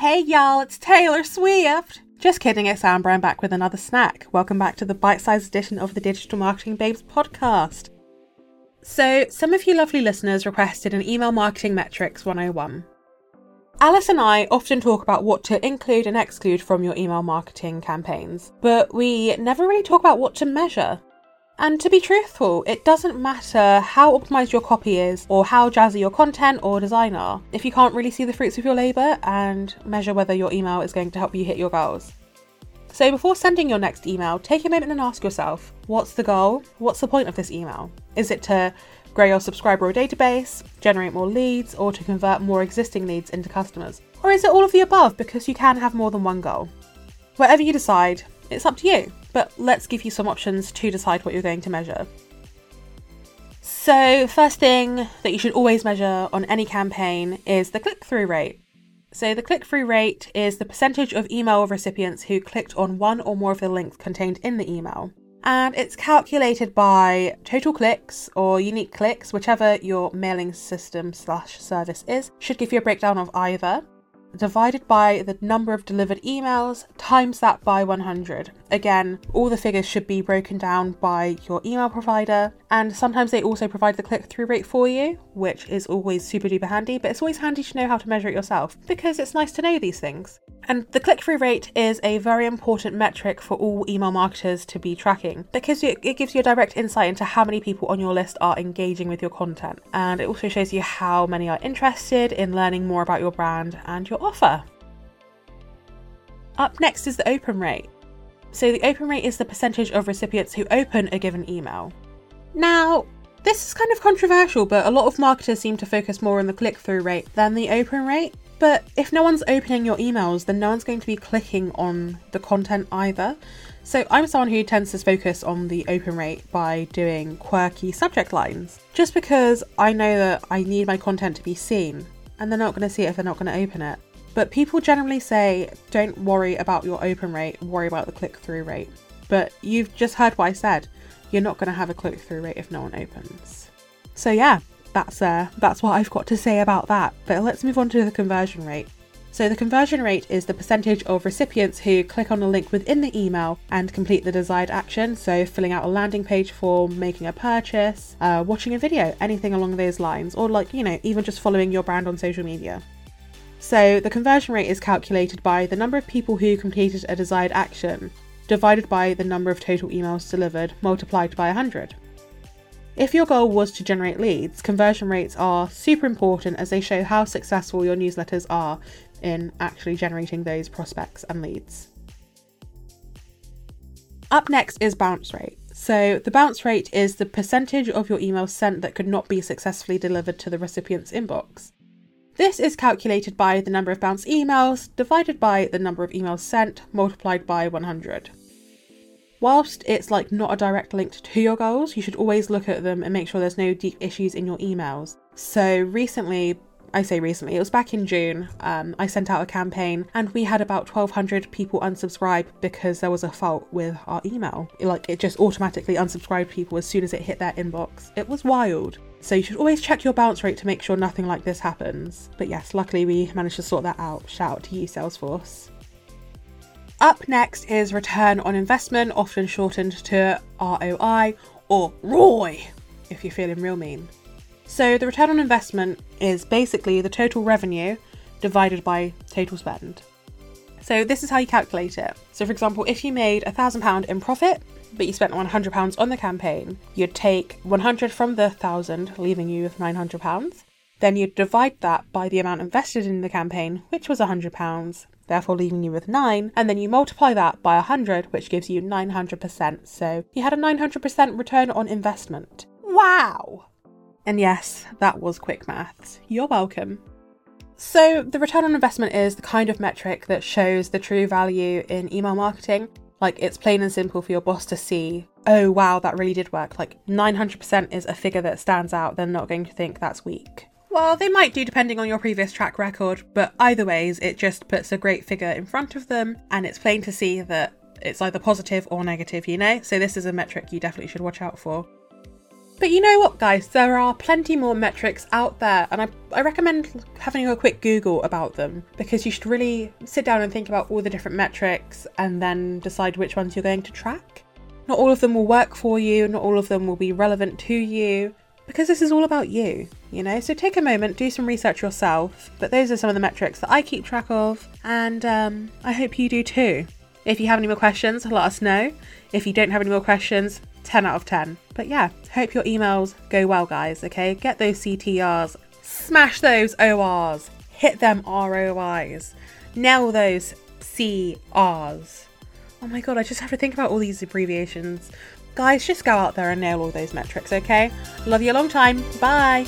Hey y'all, it's Taylor Swift. Just kidding, it's Amber. I'm back with another snack. Welcome back to the bite sized edition of the Digital Marketing Babes podcast. So, some of you lovely listeners requested an email marketing metrics 101. Alice and I often talk about what to include and exclude from your email marketing campaigns, but we never really talk about what to measure. And to be truthful, it doesn't matter how optimized your copy is or how jazzy your content or design are if you can't really see the fruits of your labor and measure whether your email is going to help you hit your goals. So before sending your next email, take a moment and ask yourself, what's the goal? What's the point of this email? Is it to grow your subscriber or database, generate more leads, or to convert more existing leads into customers? Or is it all of the above because you can have more than one goal? Whatever you decide, it's up to you but let's give you some options to decide what you're going to measure. So, first thing that you should always measure on any campaign is the click through rate. So, the click through rate is the percentage of email recipients who clicked on one or more of the links contained in the email. And it's calculated by total clicks or unique clicks, whichever your mailing system slash service is, should give you a breakdown of either divided by the number of delivered emails times that by 100. Again, all the figures should be broken down by your email provider, and sometimes they also provide the click through rate for you, which is always super duper handy, but it's always handy to know how to measure it yourself because it's nice to know these things. And the click through rate is a very important metric for all email marketers to be tracking because it gives you a direct insight into how many people on your list are engaging with your content. And it also shows you how many are interested in learning more about your brand and your offer. Up next is the open rate. So, the open rate is the percentage of recipients who open a given email. Now, this is kind of controversial, but a lot of marketers seem to focus more on the click through rate than the open rate. But if no one's opening your emails, then no one's going to be clicking on the content either. So I'm someone who tends to focus on the open rate by doing quirky subject lines, just because I know that I need my content to be seen, and they're not going to see it if they're not going to open it. But people generally say, don't worry about your open rate, worry about the click through rate. But you've just heard what I said. You're not going to have a click through rate if no one opens. So, yeah, that's uh, that's what I've got to say about that. But let's move on to the conversion rate. So the conversion rate is the percentage of recipients who click on a link within the email and complete the desired action. So filling out a landing page form, making a purchase, uh, watching a video, anything along those lines, or like you know even just following your brand on social media. So the conversion rate is calculated by the number of people who completed a desired action divided by the number of total emails delivered multiplied by 100. If your goal was to generate leads, conversion rates are super important as they show how successful your newsletters are in actually generating those prospects and leads. Up next is bounce rate. So, the bounce rate is the percentage of your emails sent that could not be successfully delivered to the recipient's inbox. This is calculated by the number of bounce emails divided by the number of emails sent multiplied by 100 whilst it's like not a direct link to your goals, you should always look at them and make sure there's no deep issues in your emails. So recently, I say recently, it was back in June. Um, I sent out a campaign and we had about 1,200 people unsubscribe because there was a fault with our email. Like it just automatically unsubscribed people as soon as it hit their inbox. It was wild. So you should always check your bounce rate to make sure nothing like this happens. But yes, luckily we managed to sort that out. Shout out to you, Salesforce. Up next is return on investment, often shortened to ROI or ROI if you're feeling real mean. So, the return on investment is basically the total revenue divided by total spend. So, this is how you calculate it. So, for example, if you made £1,000 in profit, but you spent £100 on the campaign, you'd take 100 from the 1000, leaving you with £900. Then you'd divide that by the amount invested in the campaign, which was £100, therefore leaving you with 9, and then you multiply that by 100, which gives you 900%. So you had a 900% return on investment. Wow! And yes, that was quick maths. You're welcome. So, the return on investment is the kind of metric that shows the true value in email marketing. Like, it's plain and simple for your boss to see, oh wow, that really did work. Like, 900% is a figure that stands out, they're not going to think that's weak. Well, they might do depending on your previous track record, but either ways, it just puts a great figure in front of them, and it's plain to see that it's either positive or negative, you know? So, this is a metric you definitely should watch out for. But you know what, guys? There are plenty more metrics out there, and I, I recommend having a quick Google about them because you should really sit down and think about all the different metrics and then decide which ones you're going to track. Not all of them will work for you, not all of them will be relevant to you, because this is all about you, you know? So take a moment, do some research yourself. But those are some of the metrics that I keep track of, and um, I hope you do too. If you have any more questions, let us know. If you don't have any more questions, 10 out of 10. But yeah, hope your emails go well, guys, okay? Get those CTRs, smash those ORs, hit them ROIs, nail those CRs. Oh my god, I just have to think about all these abbreviations. Guys, just go out there and nail all those metrics, okay? Love you a long time. Bye.